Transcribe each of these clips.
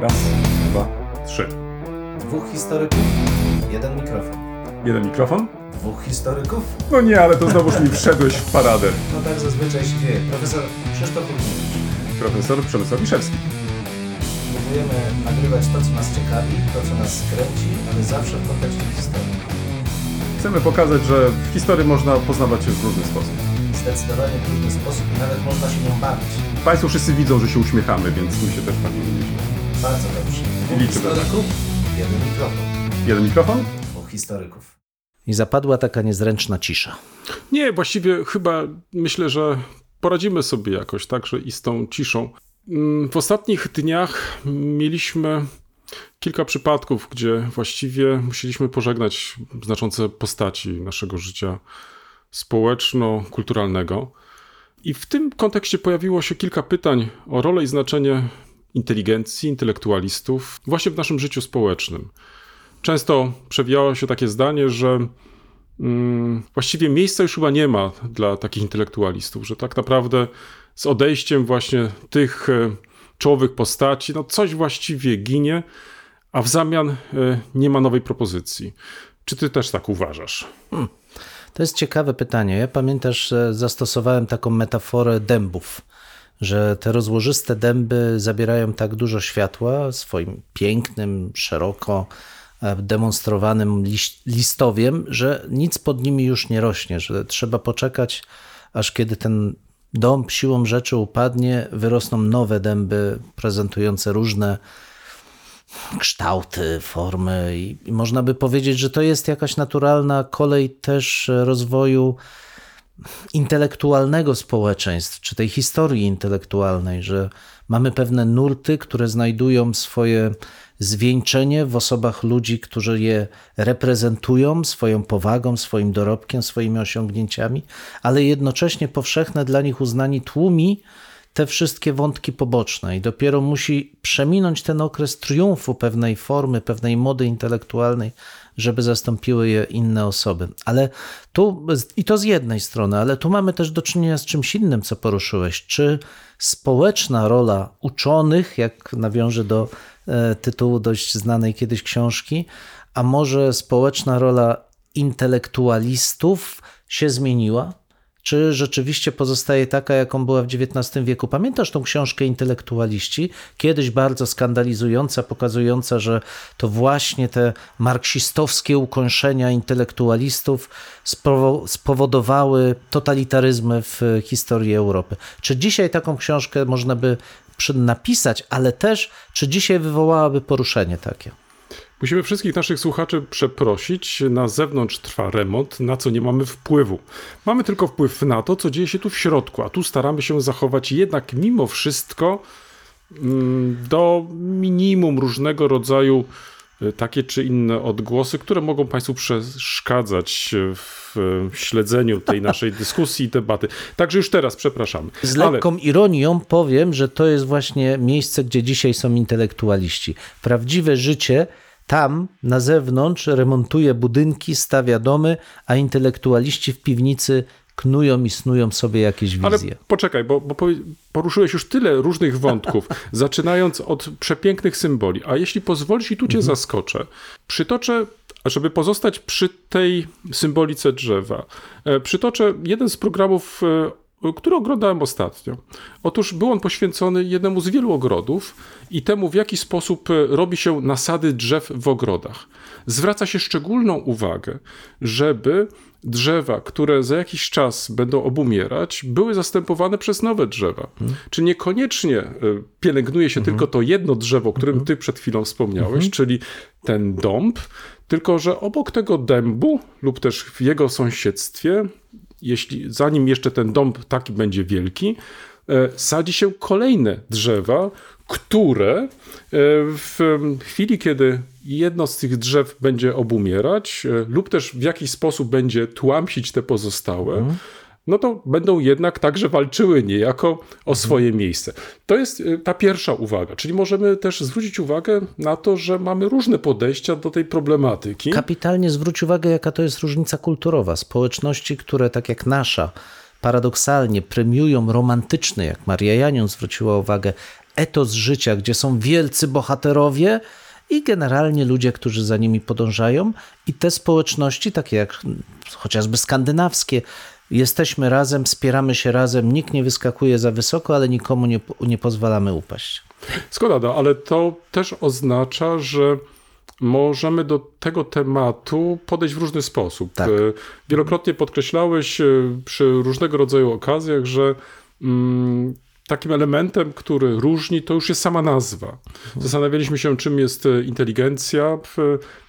Raz, dwa, trzy. Dwóch historyków, jeden mikrofon. Jeden mikrofon? Dwóch historyków? No nie, ale to znowuż mi wszedłeś w paradę. No tak zazwyczaj się dzieje. Profesor Krzysztof. Profesor Przemysław Wiszewski. Próbujemy nagrywać to, co nas ciekawi, to, co nas kręci, ale zawsze w kontekście historii. Chcemy pokazać, że w historii można poznawać się w różny sposób. Zdecydowanie w różny sposób i nawet można się nią bawić. Państwo wszyscy widzą, że się uśmiechamy, więc my się też bawimy nieźle. Bardzo dobrze. Tak. historyków, jeden mikrofon. Jeden mikrofon? Dwóch historyków. I zapadła taka niezręczna cisza. Nie, właściwie chyba myślę, że poradzimy sobie jakoś także i z tą ciszą. Mm, W ostatnich dniach mieliśmy kilka przypadków, gdzie właściwie musieliśmy pożegnać znaczące postaci naszego życia społeczno-kulturalnego. I w tym kontekście pojawiło się kilka pytań o rolę i znaczenie inteligencji, intelektualistów właśnie w naszym życiu społecznym. Często przewijało się takie zdanie, że mm, właściwie miejsca już chyba nie ma dla takich intelektualistów, że tak naprawdę z odejściem właśnie tych e, czołowych postaci, no coś właściwie ginie, a w zamian e, nie ma nowej propozycji. Czy ty też tak uważasz? To jest ciekawe pytanie. Ja pamiętasz, zastosowałem taką metaforę dębów, że te rozłożyste dęby zabierają tak dużo światła swoim pięknym, szeroko e, demonstrowanym listowiem, że nic pod nimi już nie rośnie, że trzeba poczekać, aż kiedy ten dąb siłą rzeczy upadnie, wyrosną nowe dęby prezentujące różne kształty, formy i można by powiedzieć, że to jest jakaś naturalna kolej też rozwoju intelektualnego społeczeństw, czy tej historii intelektualnej, że mamy pewne nurty, które znajdują swoje zwieńczenie w osobach ludzi, którzy je reprezentują swoją powagą, swoim dorobkiem, swoimi osiągnięciami, ale jednocześnie powszechne dla nich uznani tłumi te wszystkie wątki poboczne. I dopiero musi przeminąć ten okres triumfu pewnej formy, pewnej mody intelektualnej, żeby zastąpiły je inne osoby. Ale tu, i to z jednej strony, ale tu mamy też do czynienia z czymś innym, co poruszyłeś. Czy społeczna rola uczonych, jak nawiążę do e, tytułu dość znanej kiedyś książki, a może społeczna rola intelektualistów się zmieniła? Czy rzeczywiście pozostaje taka, jaką była w XIX wieku. Pamiętasz tą książkę Intelektualiści? Kiedyś bardzo skandalizująca, pokazująca, że to właśnie te marksistowskie ukończenia intelektualistów spowo- spowodowały totalitaryzmy w historii Europy. Czy dzisiaj taką książkę można by napisać, ale też czy dzisiaj wywołałaby poruszenie takie? Musimy wszystkich naszych słuchaczy przeprosić. Na zewnątrz trwa remont, na co nie mamy wpływu. Mamy tylko wpływ na to, co dzieje się tu w środku, a tu staramy się zachować jednak mimo wszystko mm, do minimum różnego rodzaju takie czy inne odgłosy, które mogą Państwu przeszkadzać w śledzeniu tej naszej dyskusji i debaty. Także już teraz przepraszamy. Z Ale- lekką ironią powiem, że to jest właśnie miejsce, gdzie dzisiaj są intelektualiści. Prawdziwe życie tam na zewnątrz remontuje budynki, stawia domy, a intelektualiści w piwnicy knują i snują sobie jakieś Ale wizje. poczekaj, bo, bo poruszyłeś już tyle różnych wątków, zaczynając od przepięknych symboli. A jeśli pozwolisz, i tu cię zaskoczę, przytoczę, żeby pozostać przy tej symbolice drzewa, e, przytoczę jeden z programów, e, który oglądałem ostatnio. Otóż był on poświęcony jednemu z wielu ogrodów i temu, w jaki sposób e, robi się nasady drzew w ogrodach. Zwraca się szczególną uwagę, żeby drzewa, które za jakiś czas będą obumierać, były zastępowane przez nowe drzewa. Czy niekoniecznie e, pielęgnuje się tylko to jedno drzewo, o którym ty przed chwilą wspomniałeś, czyli ten dąb, tylko że obok tego dębu lub też w jego sąsiedztwie, jeśli zanim jeszcze ten dąb taki będzie wielki, e, sadzi się kolejne drzewa, które e, w chwili, kiedy jedno z tych drzew będzie obumierać, e, lub też w jakiś sposób będzie tłamsić te pozostałe, no to będą jednak także walczyły niejako o swoje miejsce. To jest e, ta pierwsza uwaga, czyli możemy też zwrócić uwagę na to, że mamy różne podejścia do tej problematyki. Kapitalnie zwróć uwagę, jaka to jest różnica kulturowa. Społeczności, które tak jak nasza, paradoksalnie premiują romantyczny, jak Maria Janion zwróciła uwagę, etos życia, gdzie są wielcy bohaterowie i generalnie ludzie, którzy za nimi podążają. I te społeczności, takie jak chociażby skandynawskie, jesteśmy razem, wspieramy się razem, nikt nie wyskakuje za wysoko, ale nikomu nie, nie pozwalamy upaść. Zgoda, no, ale to też oznacza, że możemy do tego tematu podejść w różny sposób. Tak. E, Wielokrotnie podkreślałeś e, przy różnego rodzaju okazjach, że mm, takim elementem, który różni, to już jest sama nazwa. Zastanawialiśmy się, czym jest e, inteligencja.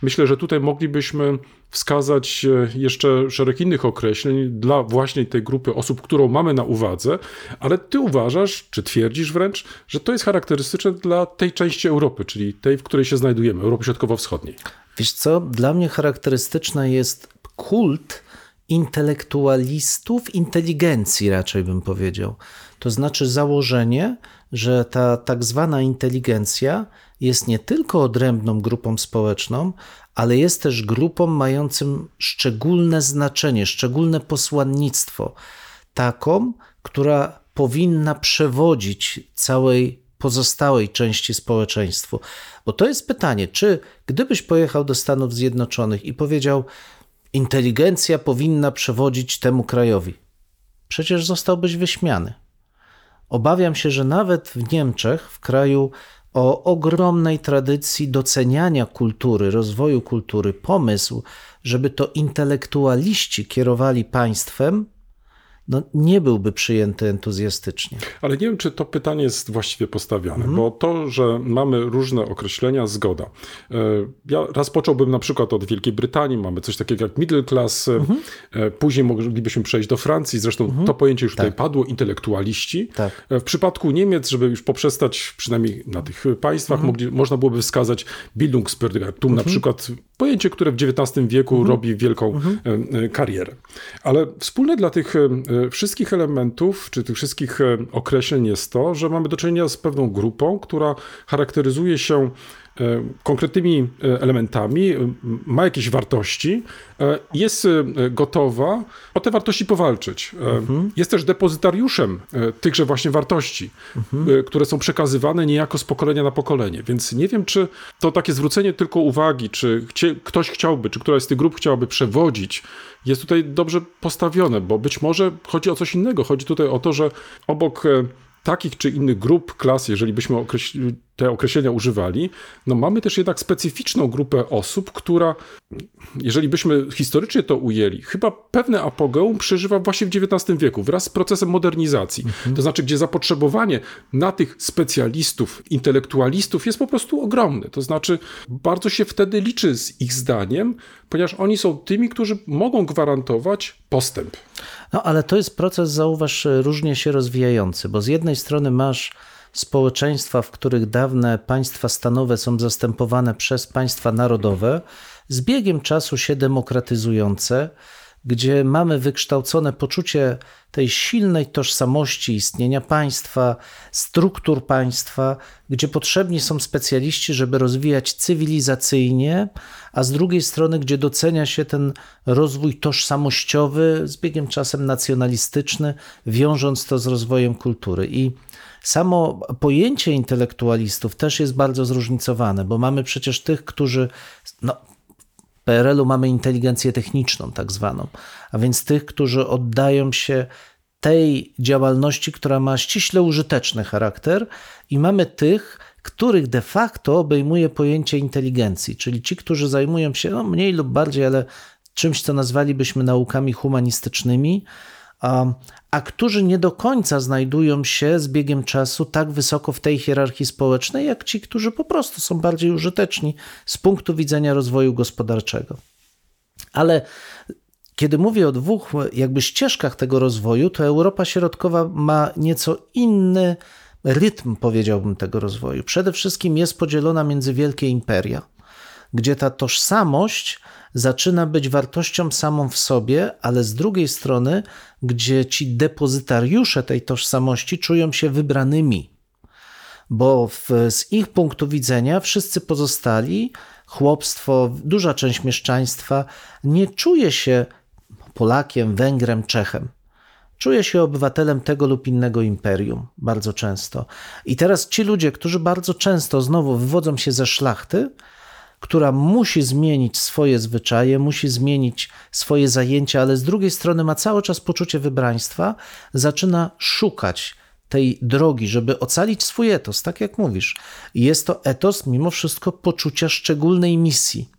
Myślę, że tutaj moglibyśmy wskazać e, jeszcze szereg innych określeń dla właśnie tej grupy osób, którą mamy na uwadze, ale ty uważasz, czy twierdzisz wręcz, że to jest charakterystyczne dla tej części Europy, czyli tej, w której się znajdujemy, Europy Środkowo-Wschodniej. Wiesz co, dla mnie charakterystyczny jest kult intelektualistów inteligencji, raczej bym powiedział. To znaczy założenie, że ta tak zwana inteligencja jest nie tylko odrębną grupą społeczną, ale jest też grupą mającym szczególne znaczenie, szczególne posłannictwo. Taką, która powinna przewodzić całej pozostałej części społeczeństwa. Bo to jest pytanie, czy gdybyś pojechał do Stanów Zjednoczonych i powiedział, inteligencja powinna przewodzić temu krajowi, przecież zostałbyś wyśmiany. Obawiam się, że nawet w Niemczech, w kraju o ogromnej tradycji doceniania kultury, rozwoju kultury, pomysł, żeby to intelektualiści kierowali państwem, no nie byłby przyjęty entuzjastycznie. Ale nie wiem, czy to pytanie jest właściwie postawione, Mhm. bo to, że mamy różne określenia, zgoda. E, Ja raz począłbym na przykład od Wielkiej Brytanii, mamy coś takiego jak middle class, Mhm. e, później moglibyśmy przejść do Francji, zresztą to pojęcie już tutaj padło, intelektualiści. Tak. W przypadku Niemiec, żeby już poprzestać przynajmniej na tych państwach, Mhm. mogli, można byłoby wskazać Bildungsbürgertum, na przykład pojęcie, które w XIX wieku Mhm. robi wielką e, karierę. Ale wspólne dla tych wszystkich elementów, czy tych wszystkich e, określeń jest to, że mamy do czynienia z pewną grupą, która charakteryzuje się konkretnymi e, elementami, e, ma jakieś wartości, e, jest e, gotowa o te wartości powalczyć. E, Jest też depozytariuszem e, tychże właśnie wartości, e, które są przekazywane niejako z pokolenia na pokolenie. Więc nie wiem, czy to takie zwrócenie tylko uwagi, czy chcie, ktoś chciałby, czy któraś z tych grup chciałaby przewodzić, jest tutaj dobrze postawione, bo być może chodzi o coś innego. Chodzi tutaj o to, że obok e, takich czy innych grup, klas, jeżeli byśmy określi, te określenia używali, no mamy też jednak specyficzną grupę osób, która, jeżeli byśmy historycznie to ujęli, chyba pewne apogeum przeżywa właśnie w XIX wieku, wraz z procesem modernizacji. To znaczy, gdzie zapotrzebowanie na tych specjalistów, intelektualistów jest po prostu ogromne. To znaczy, bardzo się wtedy liczy z ich zdaniem, ponieważ oni są tymi, którzy mogą gwarantować postęp. No ale to jest proces, zauważ, różnie się rozwijający, bo z jednej strony masz społeczeństwa, w których dawne państwa stanowe są zastępowane przez państwa narodowe, z biegiem czasu się demokratyzujące, gdzie mamy wykształcone poczucie tej silnej tożsamości istnienia państwa, struktur państwa, gdzie potrzebni są specjaliści, żeby rozwijać cywilizacyjnie, a z drugiej strony, gdzie docenia się ten rozwój tożsamościowy, z biegiem czasem nacjonalistyczny, wiążąc to z rozwojem kultury. I samo pojęcie intelektualistów też jest bardzo zróżnicowane, bo mamy przecież tych, którzy no, PRL-u mamy inteligencję techniczną, tak zwaną, a więc tych, którzy oddają się tej działalności, która ma ściśle użyteczny charakter, i mamy tych, których de facto obejmuje pojęcie inteligencji, czyli ci, którzy zajmują się no, mniej lub bardziej, ale czymś, co nazwalibyśmy naukami humanistycznymi, a, którzy nie do końca znajdują się z biegiem czasu tak wysoko w tej hierarchii społecznej, jak ci, którzy po prostu są bardziej użyteczni z punktu widzenia rozwoju gospodarczego. Ale kiedy mówię o dwóch jakby ścieżkach tego rozwoju, to Europa Środkowa ma nieco inny rytm, powiedziałbym, tego rozwoju. Przede wszystkim jest podzielona między wielkie imperia, gdzie ta tożsamość zaczyna być wartością samą w sobie, ale z drugiej strony, gdzie ci depozytariusze tej tożsamości czują się wybranymi, bo w, z ich punktu widzenia wszyscy pozostali, chłopstwo, duża część mieszczaństwa nie czuje się Polakiem, Węgrem, Czechem. czuje się obywatelem tego lub innego imperium bardzo często. I teraz ci ludzie, którzy bardzo często znowu wywodzą się ze szlachty, która musi zmienić swoje zwyczaje, musi zmienić swoje zajęcia, ale z drugiej strony ma cały czas poczucie wybraństwa, zaczyna szukać tej drogi, żeby ocalić swój etos, tak jak mówisz. Jest to etos, mimo wszystko, poczucia szczególnej misji.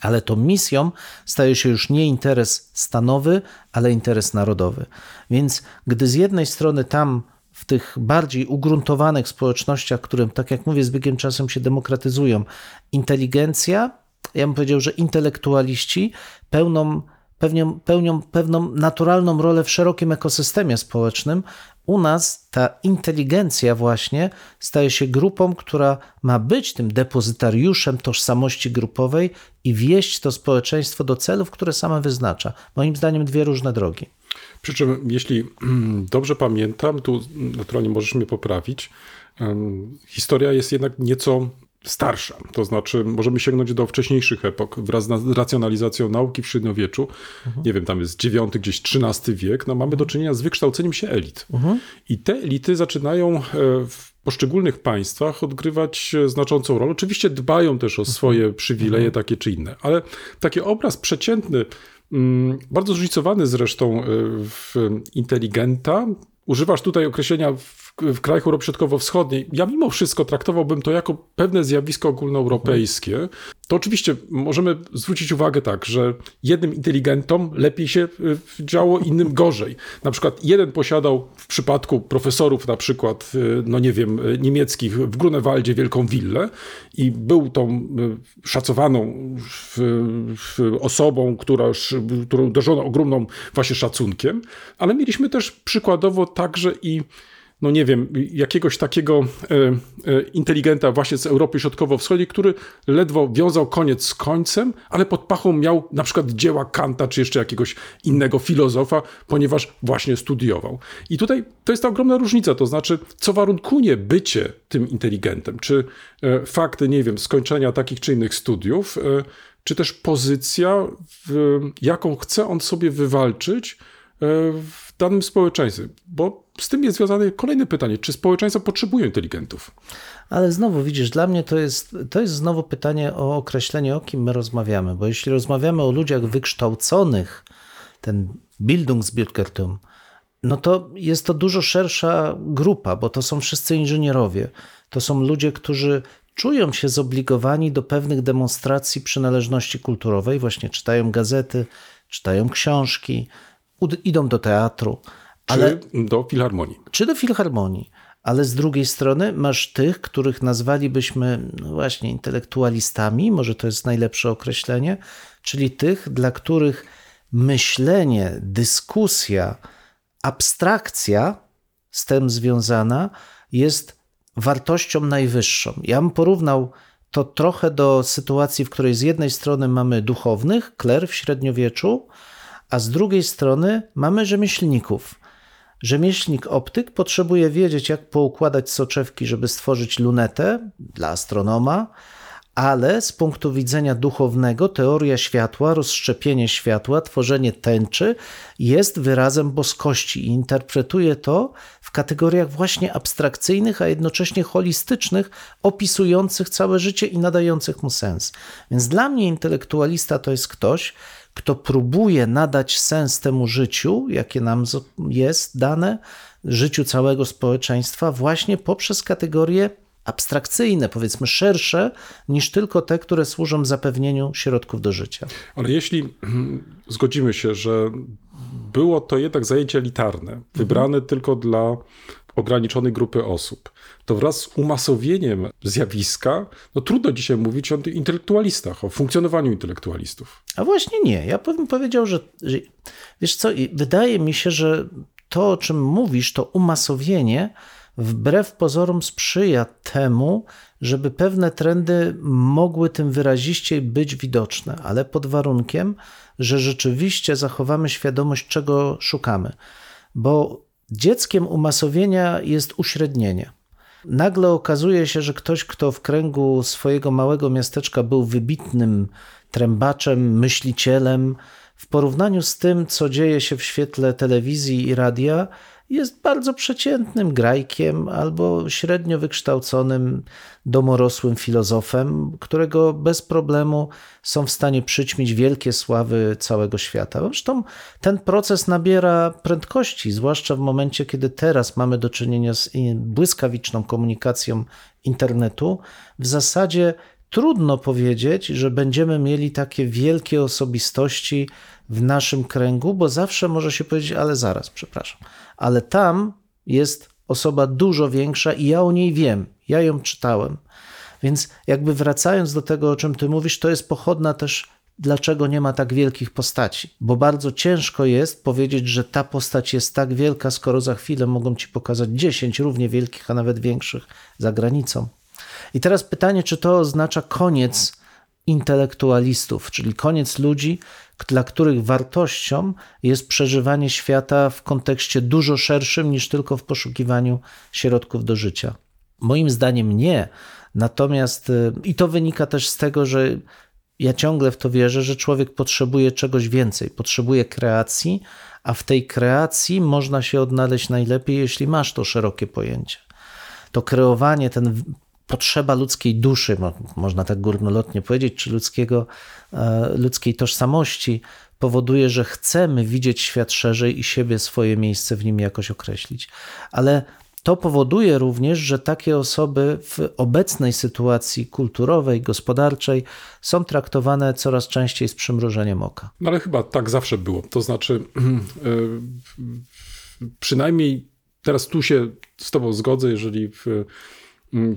Ale to misją staje się już nie interes stanowy, ale interes narodowy. Więc gdy z jednej strony tam w tych bardziej ugruntowanych społecznościach, które, tak jak mówię, z biegiem czasem się demokratyzują, inteligencja, ja bym powiedział, że intelektualiści pełną, pełnią, pełnią pewną naturalną rolę w szerokim ekosystemie społecznym. U nas ta inteligencja właśnie staje się grupą, która ma być tym depozytariuszem tożsamości grupowej i wieść to społeczeństwo do celów, które sama wyznacza. Moim zdaniem dwie różne drogi. Przy czym, jeśli dobrze pamiętam, tu naturalnie możesz mnie poprawić, historia jest jednak nieco starsza. To znaczy, możemy sięgnąć do wcześniejszych epok wraz z racjonalizacją nauki w średniowieczu. Mhm. Nie wiem, tam jest IX, gdzieś XIII wiek. No, mamy do czynienia z wykształceniem się elit. Mhm. I te elity zaczynają e, w poszczególnych państwach odgrywać e, znaczącą rolę. Oczywiście dbają też o swoje mhm. przywileje, mhm. takie czy inne, ale taki obraz przeciętny bardzo zróżnicowany zresztą y, inteligenta. Używasz tutaj określenia w, w krajach Europy Środkowo-Wschodniej. Ja mimo wszystko traktowałbym to jako pewne zjawisko ogólnoeuropejskie. To oczywiście możemy zwrócić uwagę tak, że jednym inteligentom lepiej się y, działo, innym gorzej. Na przykład jeden posiadał w przypadku profesorów na przykład, y, no nie wiem, niemieckich w Grunewaldzie wielką willę i był tą szacowaną osobą, która, którą darzono ogromną właśnie szacunkiem, ale mieliśmy też przykładowo także i no nie wiem, jakiegoś takiego e, e, inteligenta właśnie z Europy Środkowo-Wschodniej, który ledwo wiązał koniec z końcem, ale pod pachą miał na przykład dzieła Kanta czy jeszcze jakiegoś innego filozofa, ponieważ właśnie studiował. I tutaj to jest ta ogromna różnica, to znaczy, co warunkuje bycie tym inteligentem, czy e, fakty, nie wiem, skończenia takich czy innych studiów, czy też pozycja, jaką chce on sobie wywalczyć w danym społeczeństwie, bo z tym jest związane kolejne pytanie, czy społeczeństwo potrzebuje inteligentów? Ale znowu widzisz, dla mnie to jest, to jest znowu pytanie o określenie, o kim my rozmawiamy, bo jeśli rozmawiamy o ludziach wykształconych, ten Bildungsbürgertum, no to jest to dużo szersza grupa, bo to są wszyscy inżynierowie. To są ludzie, którzy czują się zobligowani do pewnych demonstracji przynależności kulturowej, właśnie czytają gazety, czytają książki, idą do teatru. Ale, czy do filharmonii. Czy do filharmonii. Ale z drugiej strony masz tych, których nazwalibyśmy no właśnie intelektualistami, może to jest najlepsze określenie, czyli tych, dla których myślenie, dyskusja, abstrakcja z tym związana jest wartością najwyższą. Ja bym porównał to trochę do sytuacji, w której z jednej strony mamy duchownych, kler w średniowieczu, a z drugiej strony mamy rzemieślników. Rzemieślnik optyk potrzebuje wiedzieć, jak poukładać soczewki, żeby stworzyć lunetę dla astronoma, ale z punktu widzenia duchownego teoria światła, rozszczepienie światła, tworzenie tęczy jest wyrazem boskości i interpretuje to w kategoriach właśnie abstrakcyjnych, a jednocześnie holistycznych, opisujących całe życie i nadających mu sens. Więc dla mnie intelektualista to jest ktoś, kto próbuje nadać sens temu życiu, jakie nam jest dane, życiu całego społeczeństwa, właśnie poprzez kategorie abstrakcyjne, powiedzmy szersze, niż tylko te, które służą zapewnieniu środków do życia. Ale jeśli zgodzimy się, że było to jednak zajęcie elitarne, wybrane mhm. tylko dla ograniczonej grupy osób, to wraz z umasowieniem zjawiska, no trudno dzisiaj mówić o intelektualistach, o funkcjonowaniu intelektualistów. A właśnie nie. Ja bym powiedział, że, że wiesz co, wydaje mi się, że to, o czym mówisz, to umasowienie wbrew pozorom sprzyja temu, żeby pewne trendy mogły tym wyraziściej być widoczne, ale pod warunkiem, że rzeczywiście zachowamy świadomość, czego szukamy. Bo dzieckiem umasowienia jest uśrednienie. Nagle okazuje się, że ktoś, kto w kręgu swojego małego miasteczka był wybitnym trębaczem, myślicielem, w porównaniu z tym, co dzieje się w świetle telewizji i radia, jest bardzo przeciętnym grajkiem albo średnio wykształconym, domorosłym filozofem, którego bez problemu są w stanie przyćmić wielkie sławy całego świata. Zresztą ten proces nabiera prędkości, zwłaszcza w momencie, kiedy teraz mamy do czynienia z błyskawiczną komunikacją internetu. W zasadzie trudno powiedzieć, że będziemy mieli takie wielkie osobistości w naszym kręgu, bo zawsze może się powiedzieć, ale zaraz, przepraszam, ale tam jest osoba dużo większa i ja o niej wiem, ja ją czytałem. Więc jakby wracając do tego, o czym ty mówisz, to jest pochodna też dlaczego nie ma tak wielkich postaci. Bo bardzo ciężko jest powiedzieć, że ta postać jest tak wielka, skoro za chwilę mogą ci pokazać 10 równie wielkich, a nawet większych za granicą. I teraz pytanie, czy to oznacza koniec intelektualistów, czyli koniec ludzi, dla których wartością jest przeżywanie świata w kontekście dużo szerszym niż tylko w poszukiwaniu środków do życia. Moim zdaniem nie. Natomiast y, i to wynika też z tego, że ja ciągle w to wierzę, że człowiek potrzebuje czegoś więcej, potrzebuje kreacji, a w tej kreacji można się odnaleźć najlepiej, jeśli masz to szerokie pojęcie. To kreowanie, ten potrzeba ludzkiej duszy, można tak górnolotnie powiedzieć, czy ludzkiego, e, ludzkiej tożsamości, powoduje, że chcemy widzieć świat szerzej i siebie, swoje miejsce w nim jakoś określić. Ale to powoduje również, że takie osoby w obecnej sytuacji kulturowej, gospodarczej są traktowane coraz częściej z przymrużeniem oka. No ale chyba tak zawsze było. To znaczy, przynajmniej teraz tu się z Tobą zgodzę, jeżeli w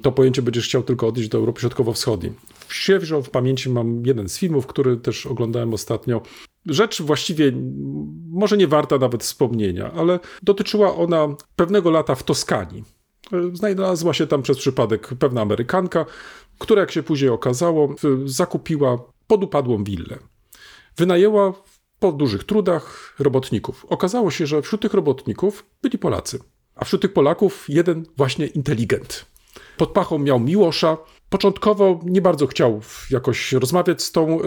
to pojęcie będziesz chciał tylko odnieść do Europy Środkowo-Wschodniej. Świeżo w pamięci mam jeden z filmów, który też oglądałem ostatnio. Rzecz właściwie może nie warta nawet wspomnienia, ale dotyczyła ona pewnego lata w Toskanii. Znalazła się tam przez przypadek pewna Amerykanka, która, jak się później okazało, zakupiła podupadłą willę. Wynajęła po dużych trudach robotników. Okazało się, że wśród tych robotników byli Polacy. A wśród tych Polaków jeden właśnie inteligent pod pachą miał Miłosza. Początkowo nie bardzo chciał jakoś rozmawiać z tą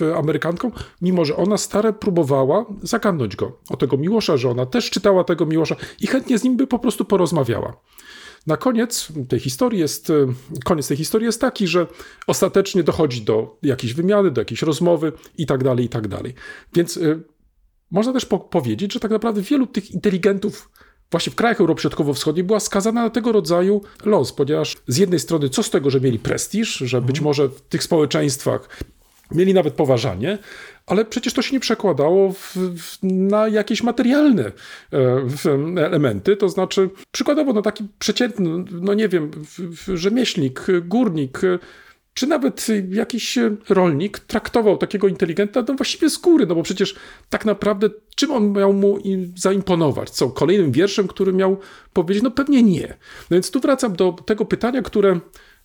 y, Amerykanką, mimo że ona stare próbowała zagadnąć go o tego Miłosza, że ona też czytała tego Miłosza i chętnie z nim by po prostu porozmawiała. Na koniec tej historii jest, y, koniec tej historii jest taki, że ostatecznie dochodzi do jakiejś wymiany, do jakiejś rozmowy i tak dalej, i tak dalej. Więc y, można też po powiedzieć, że tak naprawdę wielu tych inteligentów właśnie w krajach Europy Środkowo-Wschodniej była skazana na tego rodzaju los, ponieważ z jednej strony co z tego, że mieli prestiż, że być mhm. może w tych społeczeństwach mieli nawet poważanie, ale przecież to się nie przekładało w, w, na jakieś materialne e, w, elementy. To znaczy, przykładowo, no taki przeciętny, no nie wiem, rzemieślnik, górnik, czy nawet jakiś rolnik traktował takiego inteligenta no właściwie z góry, no bo przecież tak naprawdę czym on miał mu zaimponować? Co, kolejnym wierszem, który miał powiedzieć? No pewnie nie. No więc tu wracam do tego pytania, które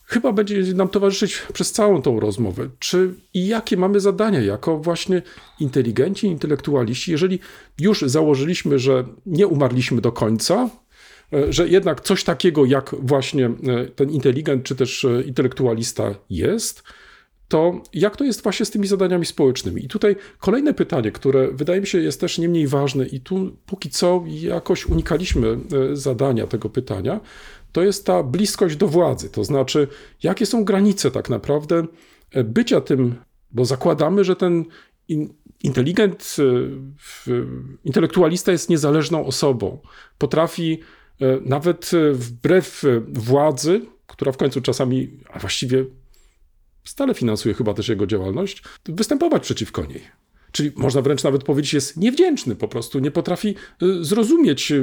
chyba będzie nam towarzyszyć przez całą tą rozmowę. Czy i jakie mamy zadania jako właśnie inteligenci, intelektualiści, jeżeli już założyliśmy, że nie umarliśmy do końca, E, że jednak coś takiego jak właśnie e, ten inteligent czy też e, intelektualista jest, to jak to jest właśnie z tymi zadaniami społecznymi? I tutaj kolejne pytanie, które wydaje mi się jest też nie mniej ważne i tu póki co jakoś unikaliśmy zadania tego pytania, to jest ta bliskość do władzy. To znaczy, jakie są granice tak naprawdę bycia tym, bo zakładamy, że ten inteligent, intelektualista jest niezależną osobą, potrafi E, nawet e, wbrew e, władzy, która w końcu czasami, a właściwie stale finansuje chyba też jego działalność, występować przeciwko niej. Czyli można wręcz nawet powiedzieć, jest niewdzięczny po prostu, nie potrafi zrozumieć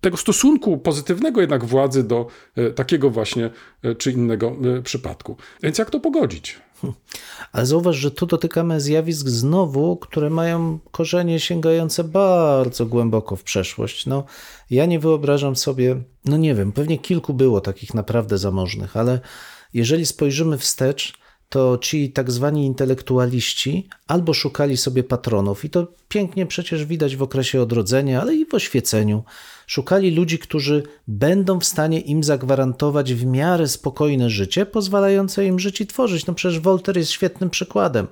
tego stosunku pozytywnego jednak władzy do takiego właśnie czy innego przypadku. Więc jak to pogodzić? Ale zauważ, że tu dotykamy zjawisk znowu, które mają korzenie sięgające bardzo głęboko w przeszłość. No, ja nie wyobrażam sobie, no nie wiem, pewnie kilku było takich naprawdę zamożnych, ale jeżeli spojrzymy wstecz, to ci tak zwani intelektualiści albo szukali sobie patronów, i to pięknie przecież widać w okresie odrodzenia, ale i w oświeceniu. Szukali ludzi, którzy będą w stanie im zagwarantować w miarę spokojne życie, pozwalające im żyć i tworzyć. No przecież Voltaire jest świetnym przykładem.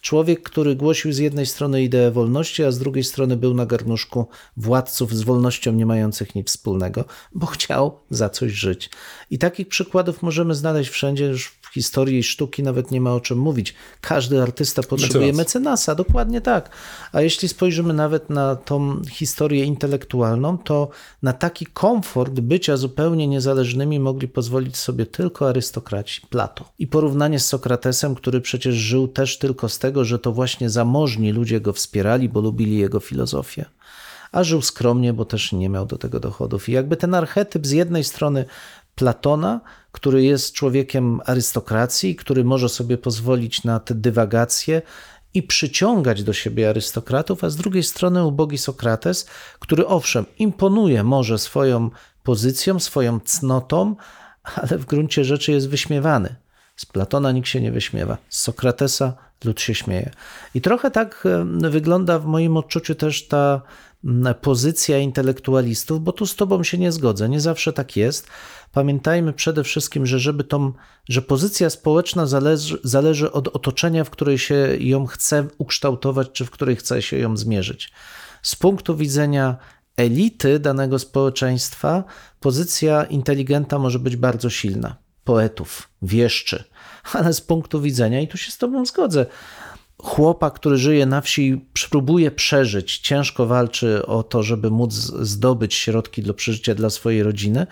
Człowiek, który głosił z jednej strony ideę wolności, a z drugiej strony był na garnuszku władców z wolnością nie mających nic wspólnego, bo chciał za coś żyć. I takich przykładów możemy znaleźć wszędzie, już historii sztuki nawet nie ma o czym mówić. Każdy artysta potrzebuje Mecenas. mecenasa, dokładnie tak. A jeśli spojrzymy nawet na tą historię intelektualną, to na taki komfort bycia zupełnie niezależnymi mogli pozwolić sobie tylko arystokraci, Plato. I porównanie z Sokratesem, który przecież żył też tylko z tego, że to właśnie zamożni ludzie go wspierali, bo lubili jego filozofię. A żył skromnie, bo też nie miał do tego dochodów. I jakby ten archetyp z jednej strony Platona, który jest człowiekiem arystokracji, który może sobie pozwolić na te dywagacje i przyciągać do siebie arystokratów, a z drugiej strony ubogi Sokrates, który owszem, imponuje może swoją pozycją, swoją cnotą, ale w gruncie rzeczy jest wyśmiewany. Z Platona nikt się nie wyśmiewa, z Sokratesa lud się śmieje. I trochę tak wygląda w moim odczuciu też ta pozycja intelektualistów, bo tu z Tobą się nie zgodzę. Nie zawsze tak jest. Pamiętajmy przede wszystkim, że żeby tą, że pozycja społeczna zależy, zależy od otoczenia, w której się ją chce ukształtować, czy w której chce się ją zmierzyć. Z punktu widzenia elity danego społeczeństwa, pozycja inteligenta może być bardzo silna. Poetów, wieszczy, ale z punktu widzenia, i tu się z Tobą zgodzę, chłopa, który żyje na wsi i próbuje przeżyć, ciężko walczy o to, żeby móc zdobyć środki do przeżycia dla swojej rodziny,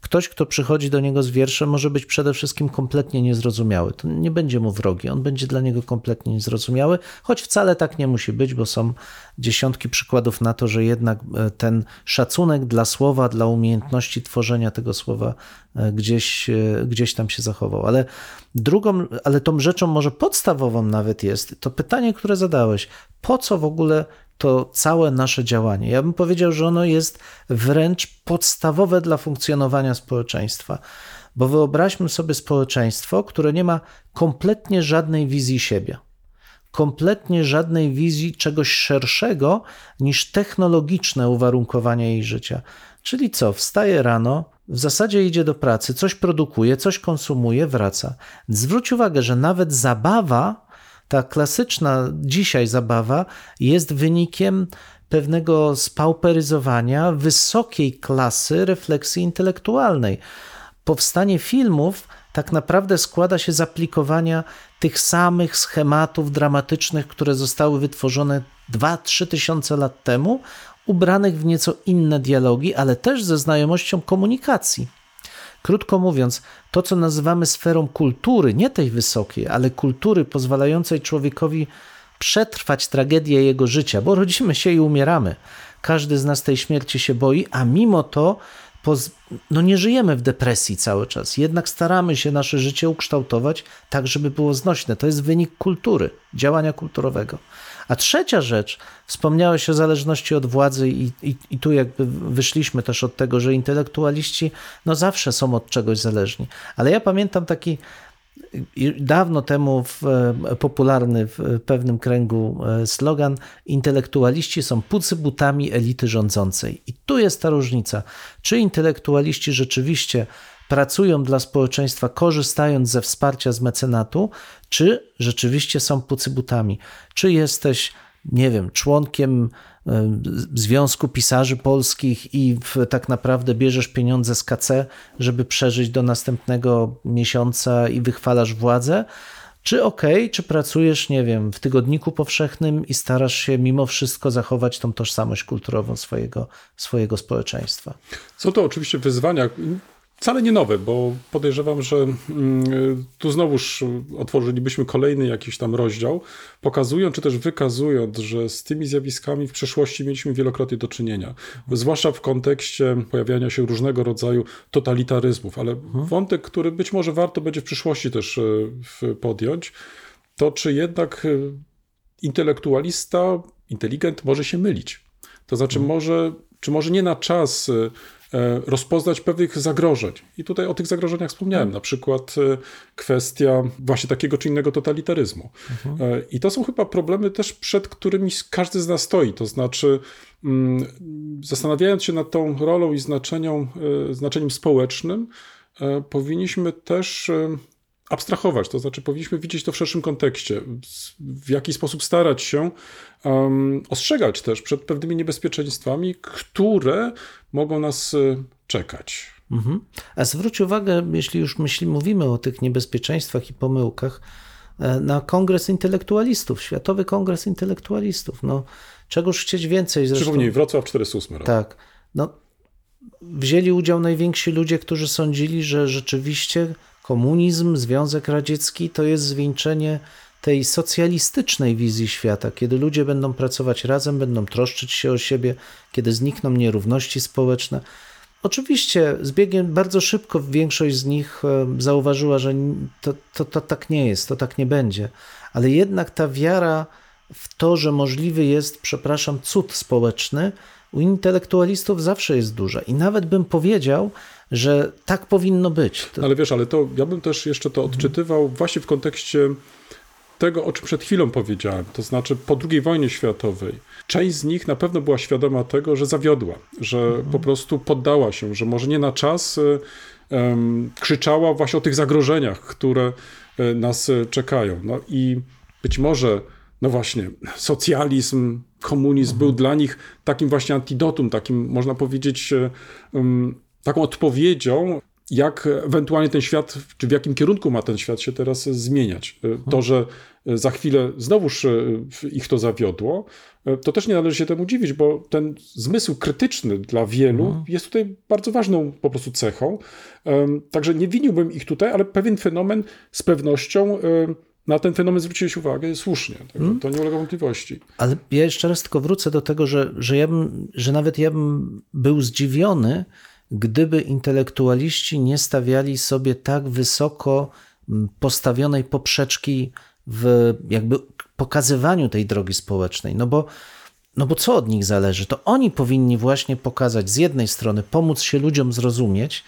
ktoś, kto przychodzi do niego z wierszem, może być przede wszystkim kompletnie niezrozumiały. To nie będzie mu wrogi, on będzie dla niego kompletnie niezrozumiały, choć wcale tak nie musi być, bo są dziesiątki przykładów na to, że jednak e, ten szacunek dla słowa, dla umiejętności tworzenia tego słowa e, gdzieś, e, gdzieś tam się zachował. Ale drugą, ale tą rzeczą może podstawową nawet jest to pytanie, które zadałeś. Po co w ogóle to całe nasze działanie. Ja bym powiedział, że ono jest wręcz podstawowe dla funkcjonowania społeczeństwa. Bo wyobraźmy sobie społeczeństwo, które nie ma kompletnie żadnej wizji siebie, kompletnie żadnej wizji czegoś szerszego niż technologiczne uwarunkowania jej życia. Czyli co, wstaje rano, w zasadzie idzie do pracy, coś produkuje, coś konsumuje, wraca. Zwróć uwagę, że nawet zabawa ta klasyczna dzisiaj zabawa jest wynikiem pewnego spauperyzowania wysokiej klasy refleksji intelektualnej. Powstanie filmów tak naprawdę składa się z aplikowania tych samych schematów dramatycznych, które zostały wytworzone 2-3 tysiące lat temu, ubranych w nieco inne dialogi, ale też ze znajomością komunikacji. Krótko mówiąc, to co nazywamy sferą kultury, nie tej wysokiej, ale kultury pozwalającej człowiekowi przetrwać tragedię jego życia, bo rodzimy się i umieramy. Każdy z nas tej śmierci się boi, a mimo to no nie żyjemy w depresji cały czas. Jednak staramy się nasze życie ukształtować tak, żeby było znośne. To jest wynik kultury, działania kulturowego. A trzecia rzecz, wspomniałeś o zależności od władzy, i, i, i, tu jakby wyszliśmy też od tego, że intelektualiści no zawsze są od czegoś zależni. Ale ja pamiętam taki dawno temu w, popularny w pewnym kręgu e, slogan: Intelektualiści są pucybutami elity rządzącej. I tu jest ta różnica. Czy intelektualiści rzeczywiście pracują dla społeczeństwa, korzystając ze wsparcia z mecenatu, czy rzeczywiście są pucybutami? Czy jesteś, nie wiem, członkiem e, Związku Pisarzy Polskich i w, tak naprawdę bierzesz pieniądze z KC, żeby przeżyć do następnego miesiąca i wychwalasz władzę? Czy ok, czy pracujesz, nie wiem, w tygodniku powszechnym i starasz się mimo wszystko zachować tą tożsamość kulturową swojego, swojego społeczeństwa? Są to oczywiście wyzwania, Wcale nie nowe, bo podejrzewam, że mm, tu znowuż otworzylibyśmy kolejny jakiś tam rozdział, pokazując czy też wykazując, że z tymi zjawiskami w przeszłości mieliśmy wielokrotnie do czynienia. Zwłaszcza w kontekście pojawiania się różnego rodzaju totalitaryzmów, ale mhm. wątek, który być może warto będzie w przyszłości też e, podjąć, to czy jednak e, intelektualista, inteligent może się mylić. To znaczy, mhm. może, czy może nie na czas e, E, rozpoznać pewnych zagrożeń. I tutaj o tych zagrożeniach wspomniałem, na przykład e, kwestia właśnie takiego czy innego totalitaryzmu. Mhm. E, I to są chyba problemy też, przed którymi każdy z nas stoi. To znaczy, mm, zastanawiając się nad tą rolą i znaczeniem, znaczeniem społecznym, powinniśmy też abstrahować, to znaczy powinniśmy widzieć to w szerszym kontekście, w jaki sposób starać się um, ostrzegać też przed pewnymi niebezpieczeństwami, które mogą nas e, czekać. Mhm. A zwróć uwagę, jeśli już myśli, mówimy o tych niebezpieczeństwach i pomyłkach, e, na Kongres Intelektualistów, Światowy Kongres Intelektualistów. No, czegoż chcieć więcej zresztą. Przypomnij, Wrocław 408 rok. Tak. No, wzięli udział najwięksi ludzie, którzy sądzili, że rzeczywiście komunizm, Związek Radziecki to jest zwieńczenie tej socjalistycznej wizji świata, kiedy ludzie będą pracować razem, będą troszczyć się o siebie, kiedy znikną nierówności społeczne. Oczywiście z biegiem bardzo szybko większość z nich e, zauważyła, że to, to, to tak nie jest, to tak nie będzie, ale jednak ta wiara w to, że możliwy jest, przepraszam, cud społeczny, u intelektualistów zawsze jest duża. I nawet bym powiedział, że tak powinno być. To, Ale wiesz, ale to ja bym też jeszcze to odczytywał właśnie w kontekście tego, o czym przed chwilą powiedziałem, to znaczy po II wojnie światowej. Część z nich na pewno była świadoma tego, że zawiodła, że po prostu poddała się, że może nie na czas em, krzyczała właśnie o tych zagrożeniach, które y, nas y, czekają. No i być może, no właśnie, socjalizm, komunizm był dla nich takim właśnie antidotum, takim można powiedzieć, em, taką odpowiedzią jak ewentualnie ten świat, czy w jakim kierunku ma ten świat się teraz zmieniać. To, że za chwilę znowuż e, ich to zawiodło, e, to też nie należy się temu dziwić, bo ten zmysł krytyczny dla wielu jest tutaj bardzo ważną po prostu cechą. Także nie winiłbym ich tutaj, ale pewien fenomen z pewnością e, na ten fenomen zwróciłeś uwagę słusznie. Także to nie ulega wątpliwości. Ale ja jeszcze raz tylko wrócę do tego, że, że, ja bym, że nawet ja bym był zdziwiony, gdyby intelektualiści nie stawiali sobie tak wysoko postawionej poprzeczki w jakby pokazywaniu tej drogi społecznej. No bo, no bo co od nich zależy? To oni powinni właśnie pokazać z jednej strony, pomóc się ludziom zrozumieć,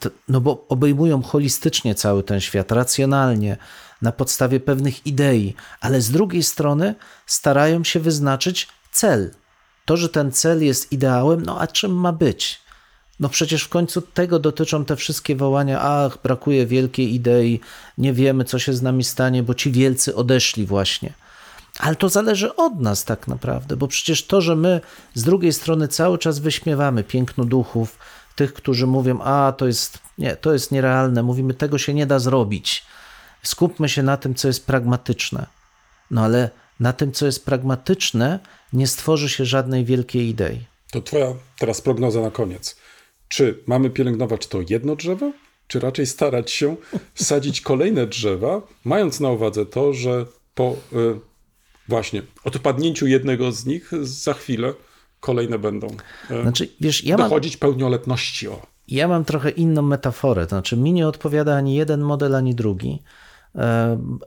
to, no bo obejmują holistycznie cały ten świat, racjonalnie, na podstawie pewnych idei, ale z drugiej strony starają się wyznaczyć cel. To, że ten cel jest ideałem, no a czym ma być? No przecież w końcu tego dotyczą te wszystkie wołania, ach, brakuje wielkiej idei, nie wiemy, co się z nami stanie, bo ci wielcy odeszli właśnie. Ale to zależy od nas tak naprawdę, bo przecież to, że my z drugiej strony cały czas wyśmiewamy piękno duchów, tych, którzy mówią, a to jest, nie, to jest nierealne, mówimy, tego się nie da zrobić. Skupmy się na tym, co jest pragmatyczne. No ale na tym, co jest pragmatyczne, nie stworzy się żadnej wielkiej idei. To twoja teraz prognoza na koniec. Czy mamy pielęgnować to jedno drzewo, czy raczej starać się sadzić kolejne drzewa, mając na uwadze to, że po y, właśnie odpadnięciu jednego z nich za chwilę kolejne będą y, Znaczy, wiesz, ja mam, dochodzić pełnioletności. O. ja mam trochę inną metaforę. To znaczy, mi nie odpowiada ani jeden model, ani drugi,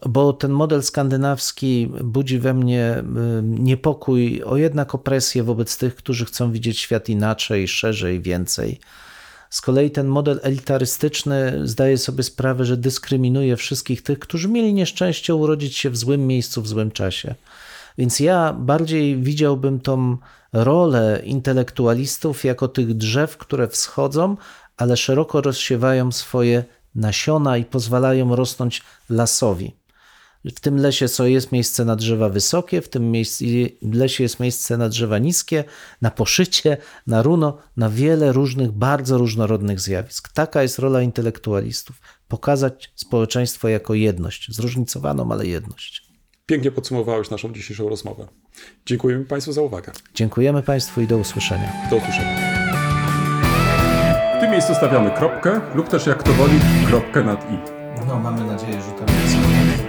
bo ten model skandynawski budzi we mnie e, niepokój, o jednak opresję wobec tych, którzy chcą widzieć świat inaczej, szerzej, więcej. Z kolei ten model elitarystyczny zdaje sobie sprawę, że dyskryminuje wszystkich tych, którzy mieli nieszczęście urodzić się w złym miejscu, w złym czasie. Więc ja bardziej widziałbym tą rolę intelektualistów jako tych drzew, które wschodzą, ale szeroko rozsiewają swoje nasiona i pozwalają rosnąć lasowi. W tym lesie co jest miejsce na drzewa wysokie, w tym lesie jest miejsce na drzewa niskie, na poszycie, na runo, na wiele różnych, bardzo różnorodnych zjawisk. Taka jest rola intelektualistów. Pokazać społeczeństwo jako jedność, zróżnicowaną, ale jedność. Pięknie podsumowałeś naszą dzisiejszą rozmowę. Dziękujemy Państwu za uwagę. Dziękujemy Państwu i do usłyszenia. Do usłyszenia. Tym miejscu stawiamy kropkę lub też jak to woli, kropkę nad i. No, mamy nadzieję, że to jest,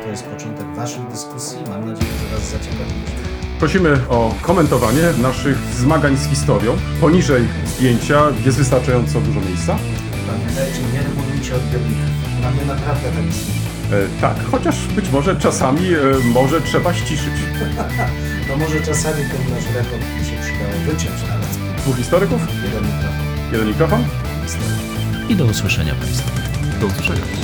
to jest początek Waszych dyskusji. Mam nadzieję, że Was zaciekawiliśmy. Prosimy o komentowanie naszych zmagań z historią. Poniżej zdjęcia jest wystarczająco dużo miejsca. Pamiętajcie, nie regulujcie odbiorników. Mamy naprawdę tak istnieje. E, tak, chociaż być może czasami e, może trzeba ściszyć. No może czasami ten nasz rekord by się przydało wyciąć nawet. Dwóch historyków, Jeden mikrofon. jeden mikrofon. I do usłyszenia Państwu. Do usłyszenia.